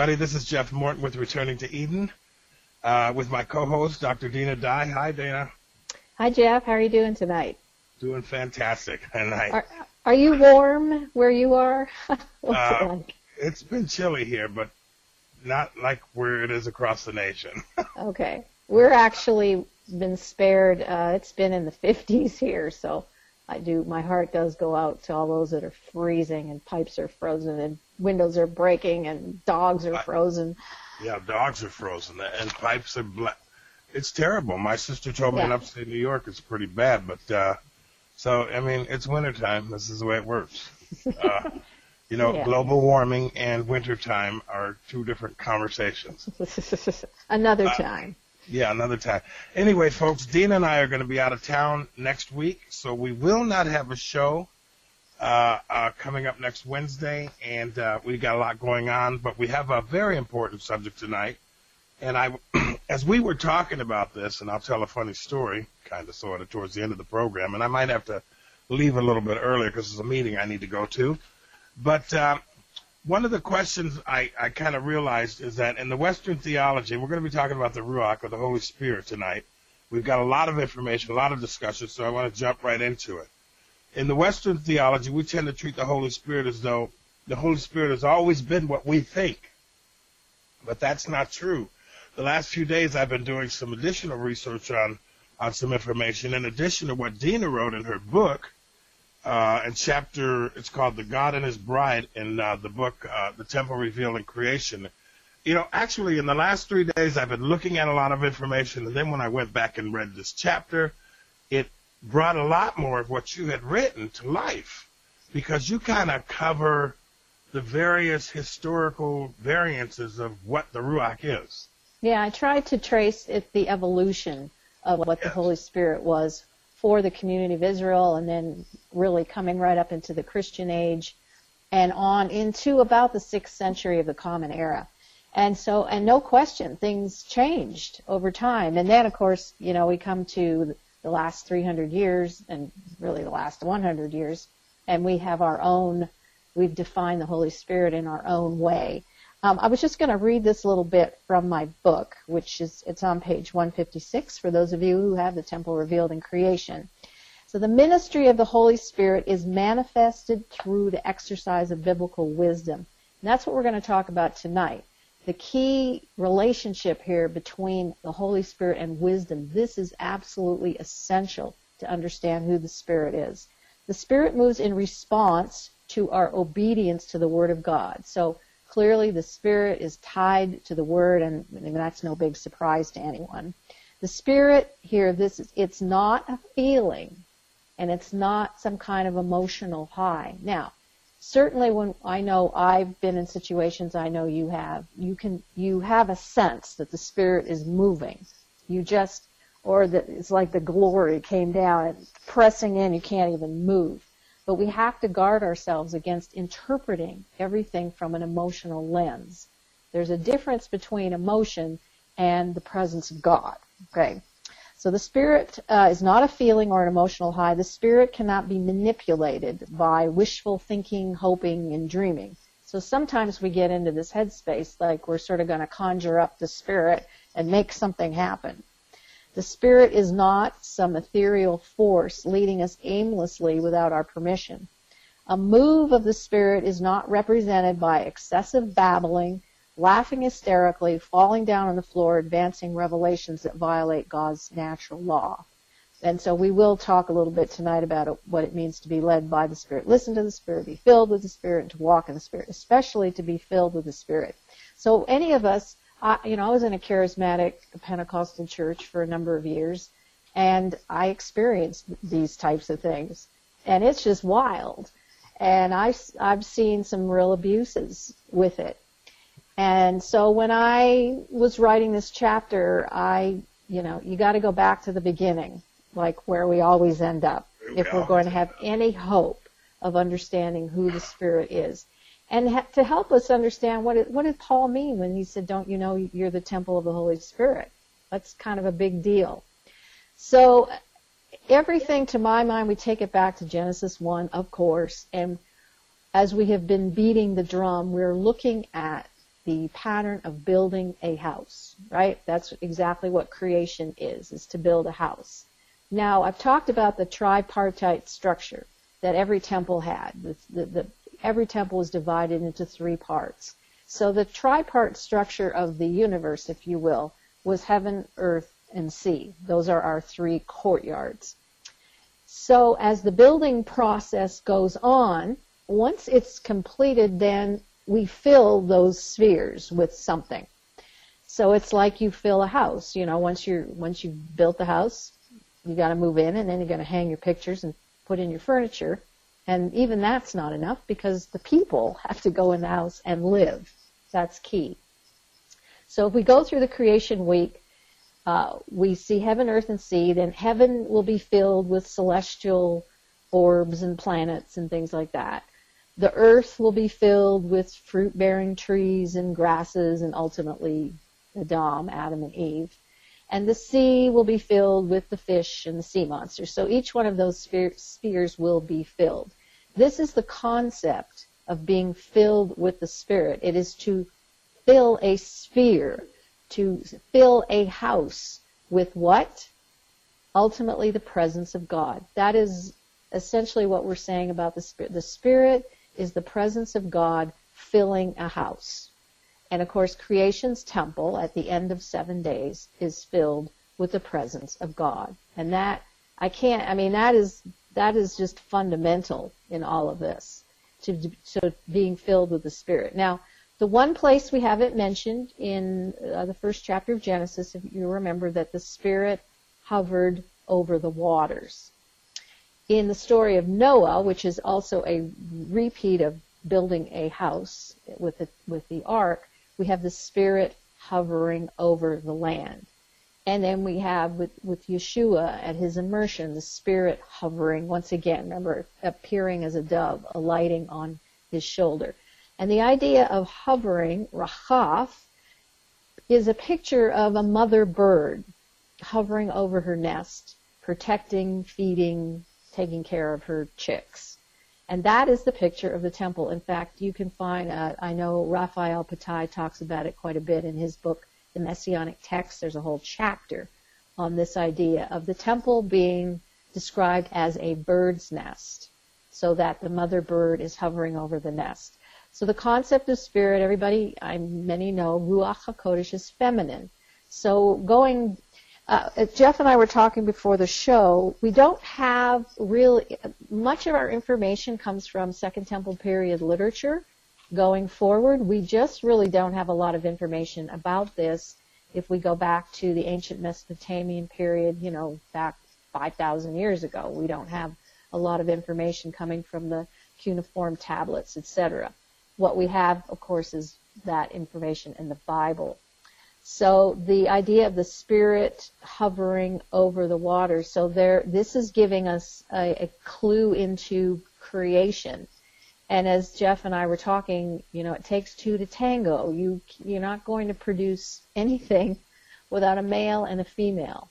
Everybody. This is Jeff Morton with Returning to Eden uh, with my co-host, Dr. Dina Dye. Hi, Dana. Hi, Jeff. How are you doing tonight? Doing fantastic. And I, Are, are you warm where you are? What's it uh, like? it's been chilly here, but not like where it is across the nation. Okay. We're actually been spared. Uh, it's been in the 50s here, so I do. My heart does go out to all those that are freezing and pipes are frozen and windows are breaking and dogs are frozen. yeah, dogs are frozen and pipes are black. It's terrible. My sister told me in upstate New York it's pretty bad, but uh, so I mean it's wintertime. This is the way it works. Uh, you know, Yeah. global warming and wintertime are two different conversations. Another Uh, time. Yeah, another time. Anyway, folks, Dean and I are going to be out of town next week, so we will not have a show uh, uh, coming up next Wednesday, and uh, we got a lot going on, but we have a very important subject tonight. And I, as we were talking about this, and I'll tell a funny story, kind of, sort of, towards the end of the program, and I might have to leave a little bit earlier because there's a meeting I need to go to. But uh, one of the questions I, I kind of realized is that in the Western theology, we're going to be talking about the Ruach or the Holy Spirit tonight. We've got a lot of information, a lot of discussion, so I want to jump right into it. In the Western theology, we tend to treat the Holy Spirit as though the Holy Spirit has always been what we think. But that's not true. The last few days I've been doing some additional research on, on some information in addition to what Dina wrote in her book, uh, in chapter, it's called The God and His Bride in uh, the book, uh, The Temple Revealed in Creation. You know, actually, in the last three days, I've been looking at a lot of information, and then when I went back and read this chapter, it brought a lot more of what you had written to life because you kind of cover the various historical variances of what the Ruach is. Yeah, I tried to trace it, the evolution of what the Holy Spirit was for the community of Israel and then really coming right up into the Christian age and on into about the sixth century of the Common Era. And so, and no question, things changed over time. And then, of course, you know, we come to the last 300 years and really the last 100 years, and we have our own, we've defined the Holy Spirit in our own way. Um, I was just going to read this little bit from my book, which is it's on page 156 for those of you who have the temple revealed in creation. So the ministry of the Holy Spirit is manifested through the exercise of biblical wisdom. And that's what we're going to talk about tonight. The key relationship here between the Holy Spirit and wisdom. This is absolutely essential to understand who the Spirit is. The Spirit moves in response to our obedience to the Word of God. So clearly the Spirit is tied to the Word, and that's no big surprise to anyone. The Spirit here, this is, it's not a feeling, and it's not some kind of emotional high. Now, certainly when I know I've been in situations I know you have, you can, you have a sense that the Spirit is moving. You just, or that it's like the glory came down and pressing in, you can't even move. But we have to guard ourselves against interpreting everything from an emotional lens. There's a difference between emotion and the presence of God. Okay. So the spirit uh, is not a feeling or an emotional high. The spirit cannot be manipulated by wishful thinking, hoping, and dreaming. So sometimes we get into this headspace like we're sort of going to conjure up the spirit and make something happen. The spirit is not some ethereal force leading us aimlessly without our permission. A move of the spirit is not represented by excessive babbling, laughing hysterically, falling down on the floor, advancing revelations that violate God's natural law. And so we will talk a little bit tonight about what it means to be led by the Spirit. Listen to the Spirit, be filled with the Spirit, and to walk in the Spirit, especially to be filled with the Spirit. So any of us, I, you know, I was in a charismatic Pentecostal church for a number of years, and I experienced these types of things, and it's just wild. And I, I've seen some real abuses with it. And so when I was writing this chapter, I, you know, you got to go back to the beginning, like where we always end up, if we're going to have any hope of understanding who the Spirit is. And ha- to help us understand what it, what did Paul mean when he said, "Don't you know you're the temple of the Holy Spirit?" That's kind of a big deal. So everything, to my mind, we take it back to Genesis one, of course, and as we have been beating the drum, we're looking at the pattern of building a house, right? That's exactly what creation is, is to build a house. Now, I've talked about the tripartite structure that every temple had. The, the, the, every temple was divided into three parts. So the tripart structure of the universe, if you will, was heaven, earth, and sea. Those are our three courtyards. So as the building process goes on, once it's completed, then we fill those spheres with something. So it's like you fill a house. You know, once you're once you've built the house, you got to move in, and then you're going to hang your pictures and put in your furniture. And even that's not enough because the people have to go in the house and live. That's key. So if we go through the creation week, uh, we see heaven, earth, and sea. Then heaven will be filled with celestial orbs and planets and things like that. The earth will be filled with fruit-bearing trees and grasses and ultimately Adam, Adam and Eve. And the sea will be filled with the fish and the sea monsters. So each one of those spheres will be filled. This is the concept of being filled with the Spirit. It is to fill a sphere, to fill a house with what? Ultimately, the presence of God. That is essentially what we're saying about the Spirit. The Spirit is the presence of God filling a house. And of course, creation's temple at the end of seven days is filled with the presence of God. And that, I can't, I mean, that is, that is just fundamental in all of this to, to being filled with the Spirit. Now, the one place we have it mentioned in uh, the first chapter of Genesis, if you remember that the Spirit hovered over the waters. In the story of Noah, which is also a repeat of building a house with the, with the ark, we have the Spirit hovering over the land. And then we have with, with Yeshua at his immersion, the Spirit hovering once again, remember, appearing as a dove, alighting on his shoulder. And the idea of hovering, rachaf, is a picture of a mother bird hovering over her nest, protecting, feeding, taking care of her chicks. And that is the picture of the temple. In fact, you can find, uh, I know Raphael Patai talks about it quite a bit in his book, the Messianic text, there's a whole chapter on this idea of the temple being described as a bird's nest, so that the mother bird is hovering over the nest. So the concept of spirit, everybody, I many know, Ruach HaKodesh is feminine. So going, uh, Jeff and I were talking before the show, we don't have really, much of our information comes from Second Temple period literature, going forward. We just really don't have a lot of information about this if we go back to the ancient Mesopotamian period, you know, back 5,000 years ago. We don't have a lot of information coming from the cuneiform tablets, etc. What we have, of course, is that information in the Bible. So the idea of the spirit hovering over the water. So there, this is giving us a, a clue into creation and as Jeff and I were talking, you know, it takes two to tango. You you're not going to produce anything without a male and a female.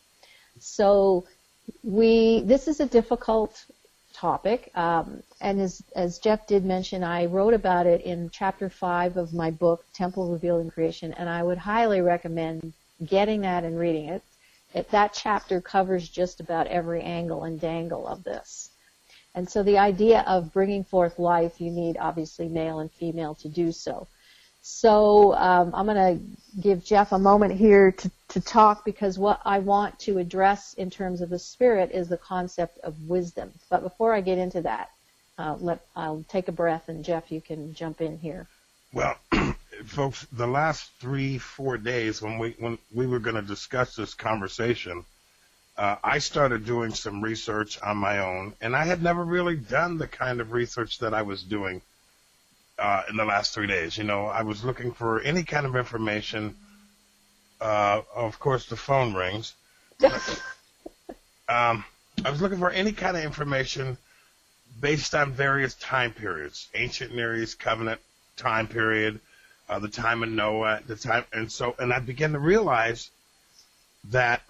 So we this is a difficult topic, um, and as as Jeff did mention, I wrote about it in chapter five of my book, Temple Revealed in Creation, and I would highly recommend getting that and reading it. it that chapter covers just about every angle and dangle of this. And so the idea of bringing forth life, you need obviously male and female to do so. So um, I'm going to give Jeff a moment here to, to talk because what I want to address in terms of the spirit is the concept of wisdom. But before I get into that, uh, let I'll take a breath and Jeff, you can jump in here. Well, folks, the last three four days when we when we were going to discuss this conversation uh, I started doing some research on my own, and I had never really done the kind of research that I was doing uh, in the last three days. You know, I was looking for any kind of information. Uh, of course, the phone rings. um, I was looking for any kind of information based on various time periods, ancient Near East covenant time period, uh, the time of Noah, the time, and so, and I began to realize that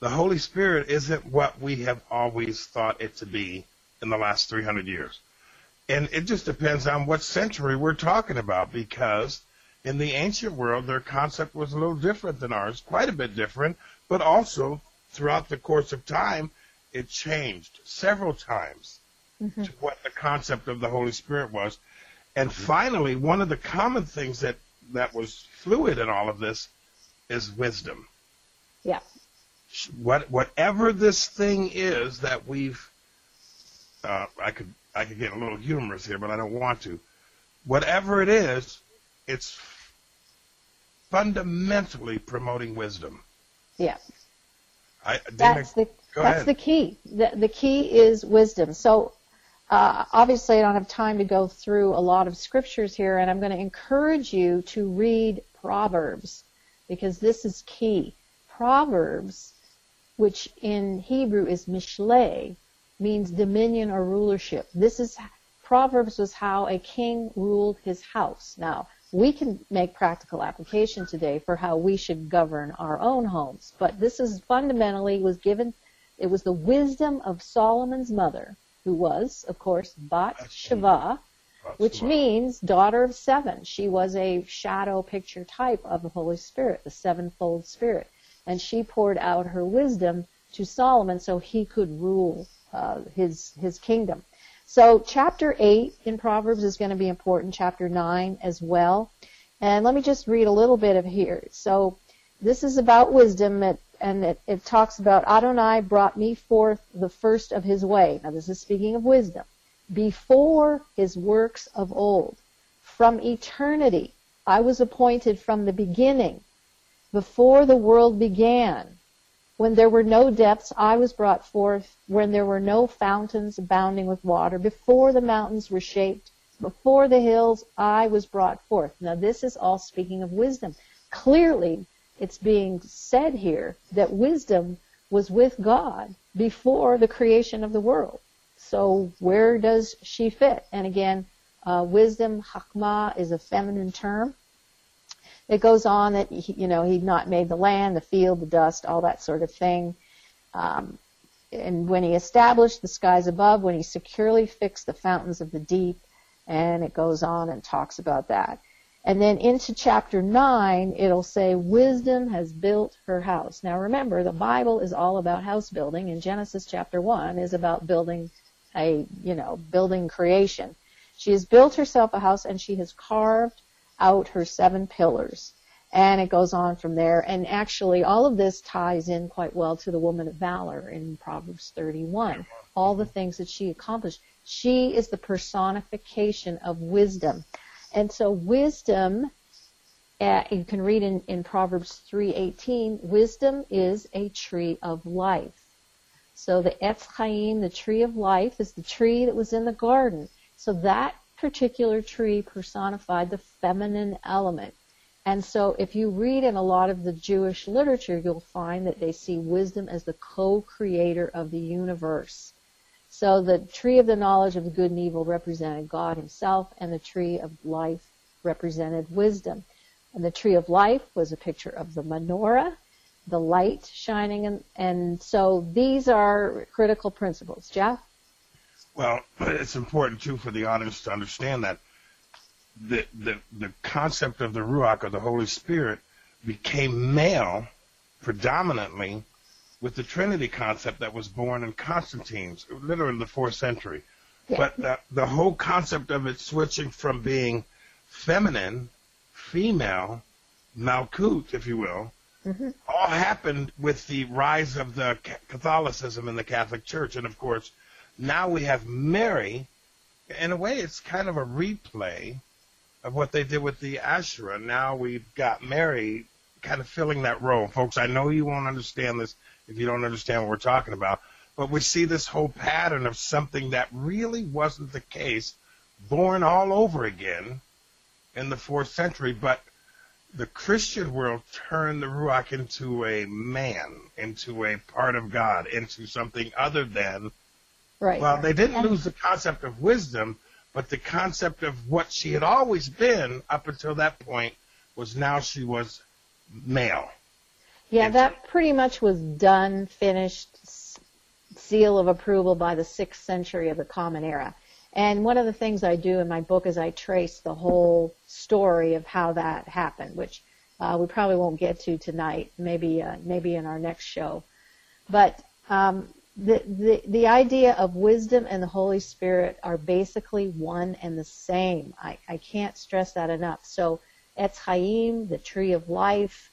the Holy Spirit isn't what we have always thought it to be in the last 300 years. And it just depends on what century we're talking about because in the ancient world, their concept was a little different than ours, quite a bit different, but also throughout the course of time, it changed several times mm-hmm. to what the concept of the Holy Spirit was. And finally, one of the common things that, that was fluid in all of this is wisdom. Yeah. What, whatever this thing is that we've, uh, I could, I could get a little humorous here, but I don't want to. Whatever it is, it's fundamentally promoting wisdom. Yeah. I, that's the that's ahead. the key. The, the key is wisdom. So uh, obviously, I don't have time to go through a lot of scriptures here, and I'm going to encourage you to read Proverbs because this is key. Proverbs, which in Hebrew is mishle, means dominion or rulership. This is Proverbs was how a king ruled his house. Now, we can make practical application today for how we should govern our own homes, but this is fundamentally was given it was the wisdom of Solomon's mother, who was, of course, Bat Sheva, which means daughter of seven. She was a shadow picture type of the Holy Spirit, the sevenfold Spirit, and she poured out her wisdom to Solomon so he could rule uh, his his kingdom. So chapter 8 in Proverbs is going to be important, chapter 9 as well. And let me just read a little bit of here. So this is about wisdom, and it, it talks about Adonai brought me forth the first of his way. Now this is speaking of wisdom. Before his works of old. From eternity. I was appointed from the beginning. Before the world began. When there were no depths, I was brought forth. When there were no fountains abounding with water, before the mountains were shaped, before the hills, I was brought forth. Now, this is all speaking of wisdom. Clearly, it's being said here that wisdom was with God before the creation of the world. So, where does she fit? And again, uh, wisdom, hakma, is a feminine term it goes on that he, you know he'd not made the land, the field, the dust, all that sort of thing. Um, and when he established the skies above, when he securely fixed the fountains of the deep, and it goes on and talks about that. And then into chapter 9, it'll say, Wisdom has built her house. Now remember, the Bible is all about house building, and Genesis chapter 1 is about building a, you know, building creation. She has built herself a house, and she has carved out her seven pillars. And it goes on from there. And actually, all of this ties in quite well to the woman of valor in Proverbs 31. All the things that she accomplished. She is the personification of wisdom. And so wisdom, uh, you can read in, in Proverbs 3:18, wisdom is a tree of life. So the Etz Chaim, the tree of life, is the tree that was in the garden. So that particular tree personified the feminine element. And so if you read in a lot of the Jewish literature, you'll find that they see wisdom as the co-creator of the universe. So the tree of the knowledge of good and evil represented God himself, and the tree of life represented wisdom. And the tree of life was a picture of the menorah, the light shining, and, and so these are critical principles. Jeff? Well, it's important too for the audience to understand that the the the concept of the ruach or the Holy Spirit became male predominantly with the Trinity concept that was born in Constantine's, literally the fourth century. Yeah. But the, the whole concept of it switching from being feminine, female, Malkut, if you will, mm-hmm. all happened with the rise of the Catholicism in the Catholic Church. And of course, now we have Mary. In a way, it's kind of a replay of what they did with the Asherah. Now we've got Mary kind of filling that role. Folks, I know you won't understand this if you don't understand what we're talking about, but we see this whole pattern of something that really wasn't the case, born all over again in the fourth century, but the Christian world turned the Ruach into a man, into a part of God, into something other than Right. Well, they didn't lose the concept of wisdom, but the concept of what she had always been up until that point was now she was male. Yeah, and that pretty much was done, finished, seal of approval by the sixth century of the Common Era. And one of the things I do in my book is I trace the whole story of how that happened, which uh, we probably won't get to tonight, maybe uh, maybe in our next show. But um, the, the the idea of wisdom and the Holy Spirit are basically one and the same. I, I can't stress that enough. So Etz Chaim, the tree of life,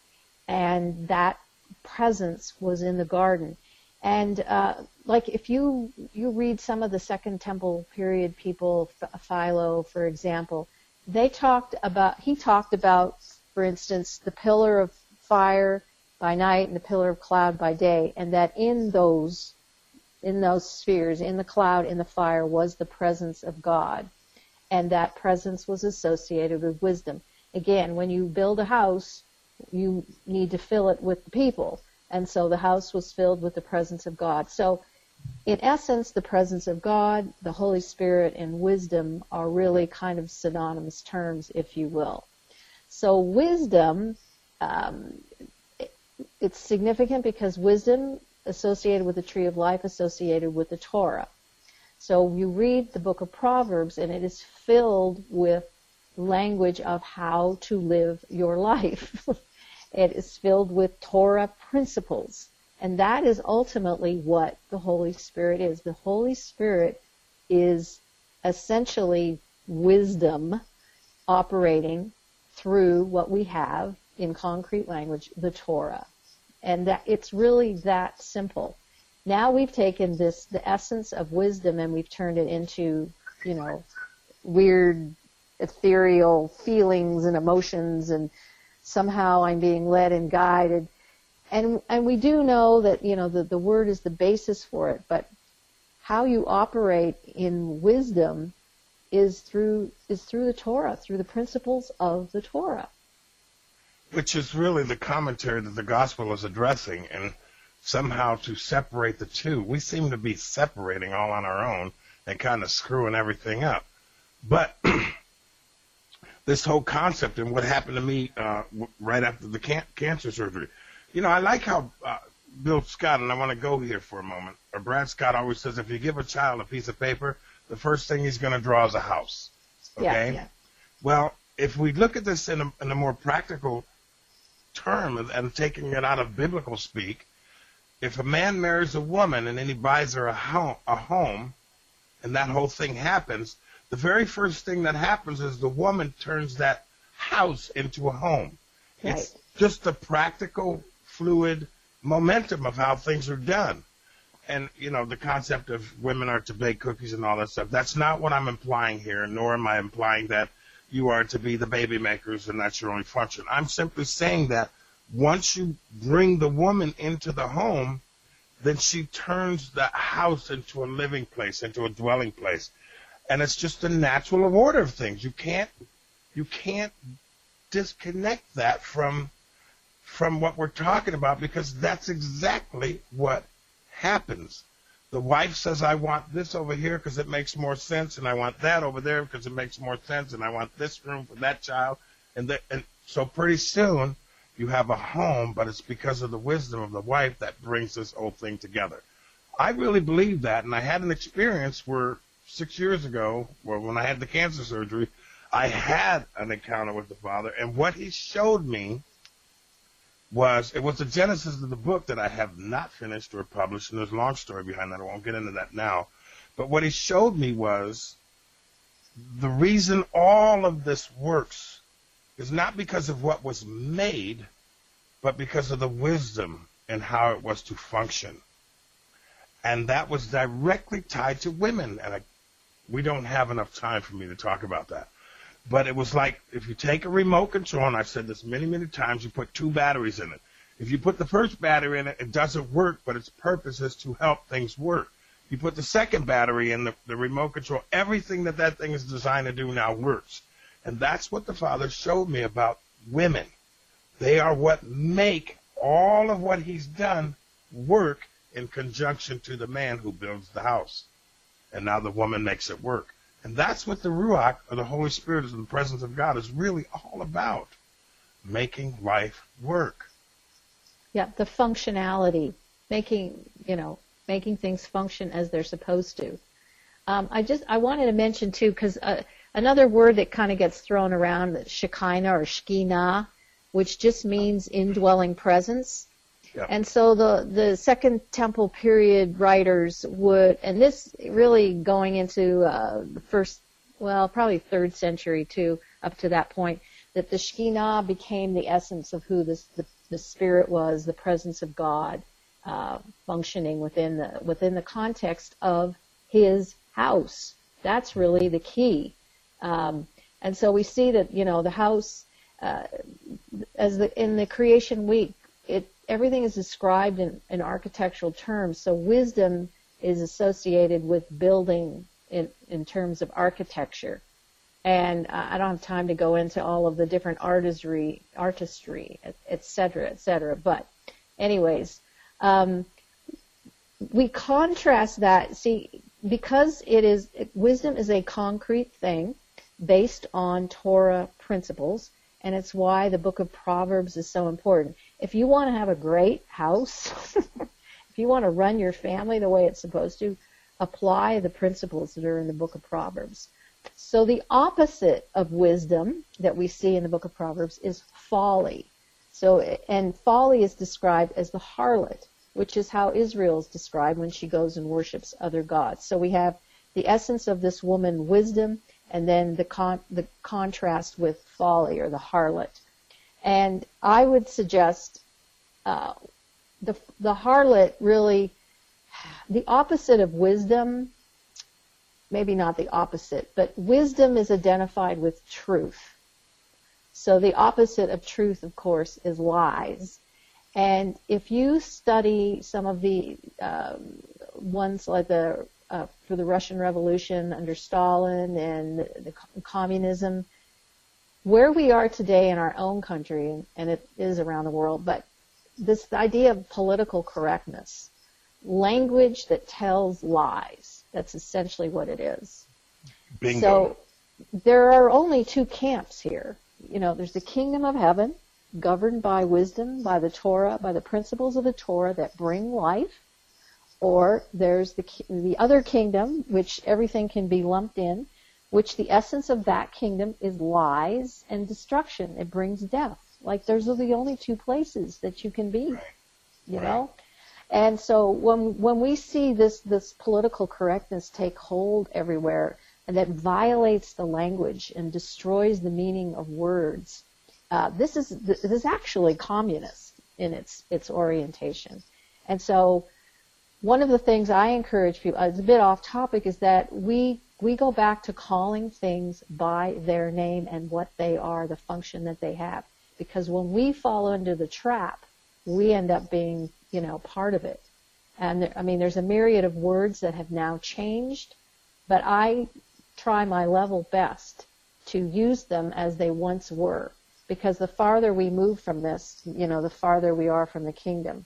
and that presence was in the garden. And uh, like if you you read some of the Second Temple period people, Philo, for example, they talked about he talked about, for instance, the pillar of fire by night and the pillar of cloud by day, and that in those in those spheres, in the cloud, in the fire, was the presence of God, and that presence was associated with wisdom. Again, when you build a house, you need to fill it with the people. And so the house was filled with the presence of God. So, in essence, the presence of God, the Holy Spirit, and wisdom are really kind of synonymous terms, if you will. So, wisdom, um, it's significant because wisdom associated with the tree of life, associated with the Torah. So you read the book of Proverbs, and it is filled with language of how to live your life. It is filled with Torah principles. And that is ultimately what the Holy Spirit is. The Holy Spirit is essentially wisdom operating through what we have in concrete language, the Torah. And that it's really that simple. Now we've taken this, the essence of wisdom, and we've turned it into, you know, weird, ethereal feelings and emotions and somehow I'm being led and guided. And and we do know that you know the the word is the basis for it, but how you operate in wisdom is through is through the Torah, through the principles of the Torah. Which is really the commentary that the gospel is addressing, and somehow to separate the two. We seem to be separating all on our own and kind of screwing everything up. But this whole concept and what happened to me uh, right after the can- cancer surgery. You know, I like how uh, Bill Scott, and I want to go here for a moment, or Brad Scott always says if you give a child a piece of paper, the first thing he's going to draw is a house. Okay? Yeah, yeah. Well, if we look at this in a, in a more practical term and, taking it out of biblical speak, if a man marries a woman and then he buys her a home, a home and that whole thing happens, the very first thing that happens is the woman turns that house into a home. Right. It's just the practical, fluid momentum of how things are done. And, you know, the concept of women are to bake cookies and all that stuff, that's not what I'm implying here, nor am I implying that you are to be the baby makers and that's your only function. I'm simply saying that once you bring the woman into the home, then she turns the house into a living place, into a dwelling place and it's just the natural order of things. You can't you can't disconnect that from from what we're talking about because that's exactly what happens. The wife says, I want this over here because it makes more sense, and I want that over there because it makes more sense, and I want this room for that child. And, the, and so pretty soon you have a home, but it's because of the wisdom of the wife that brings this whole thing together. I really believe that, and I had an experience where six years ago, well, when I had the cancer surgery, I had an encounter with the Father, and what He showed me was it was the genesis of the book that I have not finished or published, and there's a long story behind that. I won't get into that now. But what He showed me was the reason all of this works is not because of what was made, but because of the wisdom and how it was to function. And that was directly tied to women. And I we don't have enough time for me to talk about that. But it was like if you take a remote control, and I've said this many, many times, you put two batteries in it. If you put the first battery in it, it doesn't work, but its purpose is to help things work. You put the second battery in the, the remote control, everything that that thing is designed to do now works. And that's what the Father showed me about women. They are what make all of what He's done work in conjunction to the man who builds the house and now the woman makes it work. And that's what the Ruach, or the Holy Spirit, or the presence of God, is really all about. Making life work. Yeah, the functionality, making, you know, making things function as they're supposed to. Um, I just I wanted to mention too because uh, another word that kind of gets thrown around, Shekinah or Shekhinah, which just means indwelling presence. Yep. And so the the Second Temple period writers would, and this really going into uh, the first, well, probably third century too, up to that point, that the Shekinah became the essence of who this, the the Spirit was, the presence of God, uh, functioning within the within the context of His house. That's really the key. Um, and so we see that you know the house, uh, as the in the creation week, it everything is described in, in architectural terms. So wisdom is associated with building in in terms of architecture. And uh, I don't have time to go into all of the different artistry, artistry, et, et cetera, et cetera. But, anyways, um, we contrast that. See, because it is wisdom is a concrete thing based on Torah principles, and it's why the book of Proverbs is so important. If you want to have a great house, if you want to run your family the way it's supposed to, apply the principles that are in the book of Proverbs. So the opposite of wisdom that we see in the book of Proverbs is folly. So, and folly is described as the harlot, which is how Israel is described when she goes and worships other gods. So we have the essence of this woman, wisdom, and then the con- the contrast with folly or the harlot. And I would suggest uh, the the harlot really the opposite of wisdom maybe not the opposite, but wisdom is identified with truth. So the opposite of truth, of course, is lies. And if you study some of the um, ones like the uh, for the Russian Revolution under Stalin and the, the communism, where we are today in our own country, and, it is around the world, but this idea of political correctness, language that tells lies that's essentially what it is. Bingo. So there are only two camps here. You know, there's the kingdom of heaven, governed by wisdom, by the Torah, by the principles of the Torah that bring life, or there's the the other kingdom, which everything can be lumped in, which the essence of that kingdom is lies and destruction. It brings death. Like those are the only two places that you can be. You know? And so when when we see this this political correctness take hold everywhere and that violates the language and destroys the meaning of words, uh, this is this is actually communist in its its orientation. And so one of the things I encourage people, it's a bit off topic, is that we we go back to calling things by their name and what they are, the function that they have. Because when we fall into the trap, we end up being you know, part of it. And there, I mean, there's a myriad of words that have now changed, but I try my level best to use them as they once were. Because the farther we move from this, you know, the farther we are from the kingdom.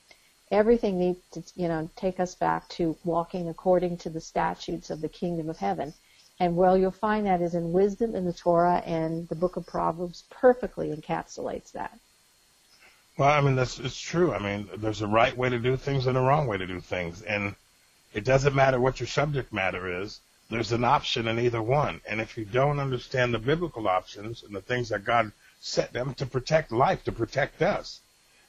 Everything needs to, you know, take us back to walking according to the statutes of the kingdom of heaven. And well, you'll find that is in wisdom in the Torah and the book of Proverbs perfectly encapsulates that. Well, I mean, that's it's true. I mean, there's a right way to do things and a wrong way to do things, and it doesn't matter what your subject matter is. There's an option in either one, and if you don't understand the biblical options and the things that God set them to protect life, to protect us,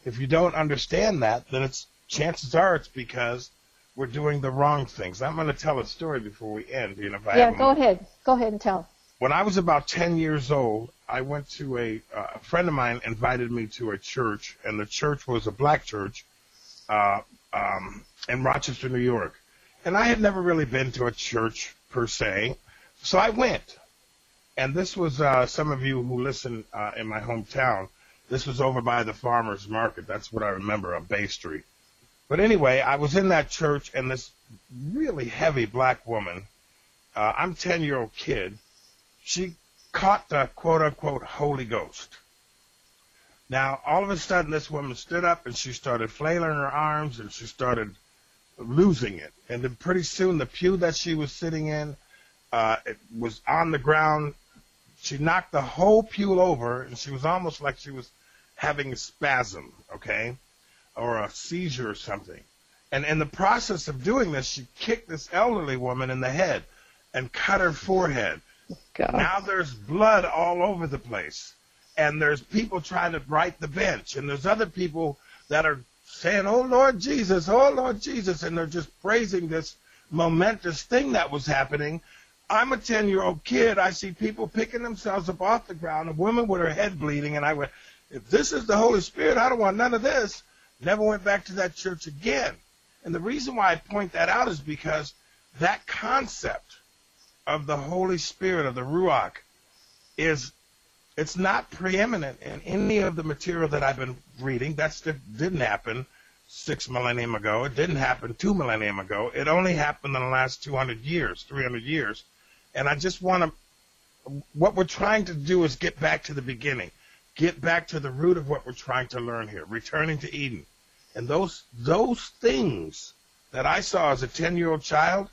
if you don't understand that, then it's chances are it's because we're doing the wrong things. I'm going to tell a story before we end. You know, if I Yeah, go ahead. Go ahead and tell. when I was about 10 years old, I went to a, uh, a friend of mine invited me to a church, and the church was a black church uh, um, in Rochester, New York. And I had never really been to a church per se, so I went. And this was uh, some of you who listen uh, in my hometown. This was over by the farmers market. That's what I remember on Bay Street. But anyway, I was in that church, and this really heavy black woman. Uh, I'm 10 year old kid she caught the quote unquote Holy Ghost. Now, all of a sudden, this woman stood up and she started flailing her arms and she started losing it. And then pretty soon, the pew that she was sitting in, uh, it was on the ground. She knocked the whole pew over and she was almost like she was having a spasm, okay, or a seizure or something. And in the process of doing this, she kicked this elderly woman in the head and cut her forehead. God. Now there's blood all over the place. And there's people trying to right the bench. And there's other people that are saying, Oh Lord Jesus, oh Lord Jesus. And they're just praising this momentous thing that was happening. I'm a 10 year old kid. I see people picking themselves up off the ground, a woman with her head bleeding. And I went, If this is the Holy Spirit, I don't want none of this. Never went back to that church again. And the reason why I point that out is because that concept of the Holy Spirit, of the Ruach, is it's not preeminent in any of the material that I've been reading. That didn't happen six millennium ago. It didn't happen two millennium ago. It only happened in the last 200 years, 300 years. And I just want to, what we're trying to do is get back to the beginning, get back to the root of what we're trying to learn here, returning to Eden. And those, those things that I saw as a 10 year old child,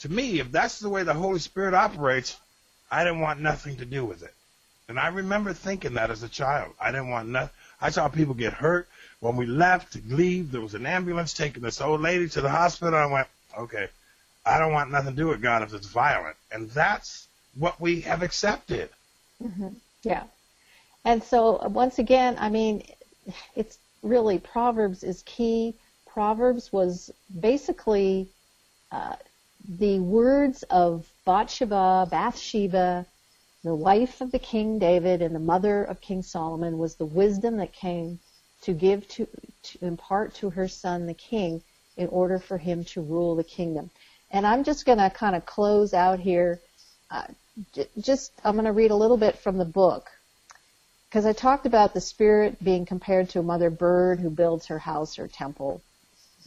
to me, if that's the way the Holy Spirit operates, I didn't want nothing to do with it. And I remember thinking that as a child. I didn't want nothing. I saw people get hurt. When we left to leave, there was an ambulance taking this old lady to the hospital. I went, okay, I don't want nothing to do with God if it's violent. And that's what we have accepted. Mm-hmm. Yeah. And so, once again, I mean, it's really Proverbs is key. Proverbs was basically uh, the words of Bathsheba, Bathsheba, the wife of the King David and the mother of King Solomon, was the wisdom that came to give to, to impart to her son the king in order for him to rule the kingdom. And I'm just going to kind of close out here. Uh, just I'm going to read a little bit from the book because I talked about the spirit being compared to a mother bird who builds her house or temple.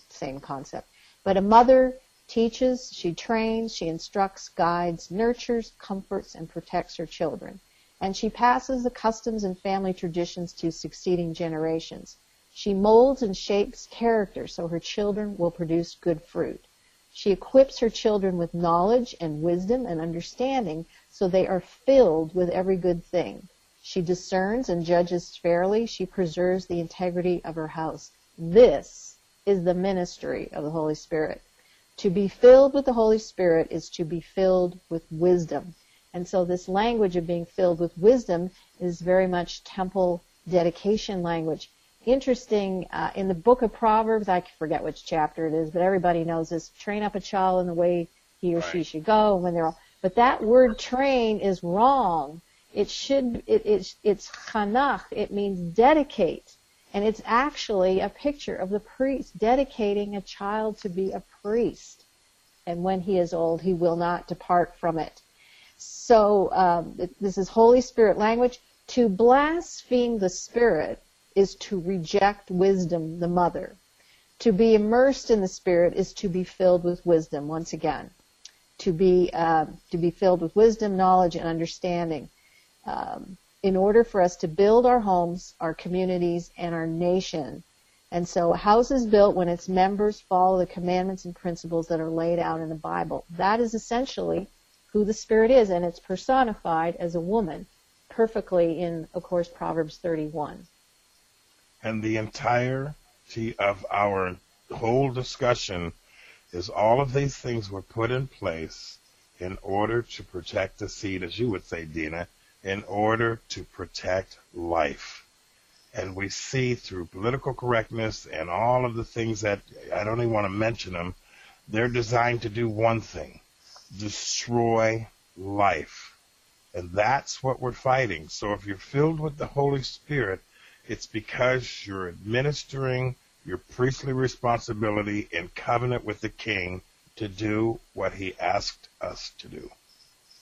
Same concept. But a mother teaches, she trains, she instructs, guides, nurtures, comforts, and protects her children. And she passes the customs and family traditions to succeeding generations. She molds and shapes character so her children will produce good fruit. She equips her children with knowledge and wisdom and understanding so they are filled with every good thing. She discerns and judges fairly. She preserves the integrity of her house. This is the ministry of the Holy Spirit. To be filled with the Holy Spirit is to be filled with wisdom. And so this language of being filled with wisdom is very much temple dedication language. Interesting, uh, in the book of Proverbs, I forget which chapter it is, but everybody knows this, train up a child in the way he or she should go when they're all, but that word train is wrong it should, it, it, it's chanach. It means dedicate. And it's actually a picture of the priest dedicating a child to be a priest. And when he is old, he will not depart from it. So um, this is Holy Spirit language. To blaspheme the Spirit is to reject wisdom, the mother. To be immersed in the Spirit is to be filled with wisdom. Once again, to be uh, to be filled with wisdom, knowledge, and understanding um, in order for us to build our homes, our communities, and our nation. And so a house is built when its members follow the commandments and principles that are laid out in the Bible. That is essentially who the Spirit is, and it's personified as a woman perfectly in, of course, Proverbs 31. And the entirety of our whole discussion is all of these things were put in place in order to protect the seed, as you would say, Dina, in order to protect life. And we see through political correctness and all of the things that I don't even want to mention them, they're designed to do one thing destroy life. And that's what we're fighting. So if you're filled with the Holy Spirit, it's because you're administering your priestly responsibility in covenant with the King to do what he asked us to do.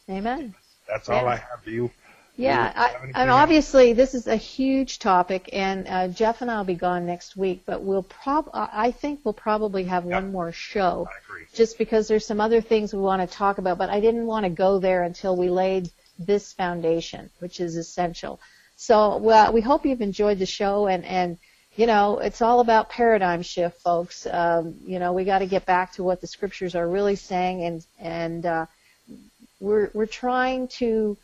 Amen. That's all I have for you. Yeah, I, and obviously this is a huge topic, and uh, Jeff and I will be gone next week, but we'll prob I think we'll probably have yep. one more show, just because there's some other things we want to talk about, but I didn't want to go there until we laid this foundation, which is essential. So well, we hope you've enjoyed the show, and and you know it's all about paradigm shift, folks. Um, you know we got to get back to what the scriptures are really saying, and and uh, we're we're trying to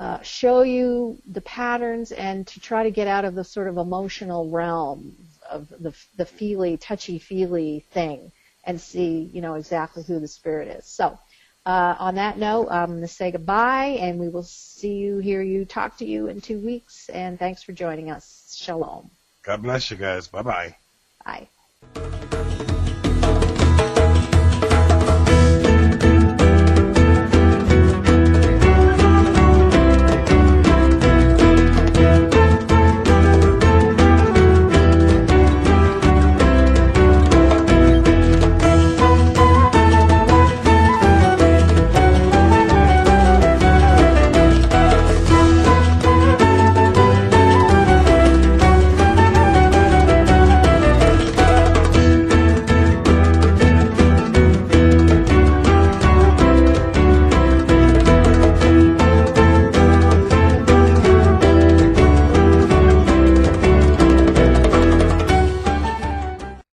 uh, show you the patterns and to try to get out of the sort of emotional realm of the, the feely, touchy-feely thing and see, you know, exactly who the spirit is. So uh, on that note, I'm going to say goodbye, and we will see you, hear you, talk to you in two weeks. And thanks for joining us. Shalom. God bless you guys. Bye-bye. Bye.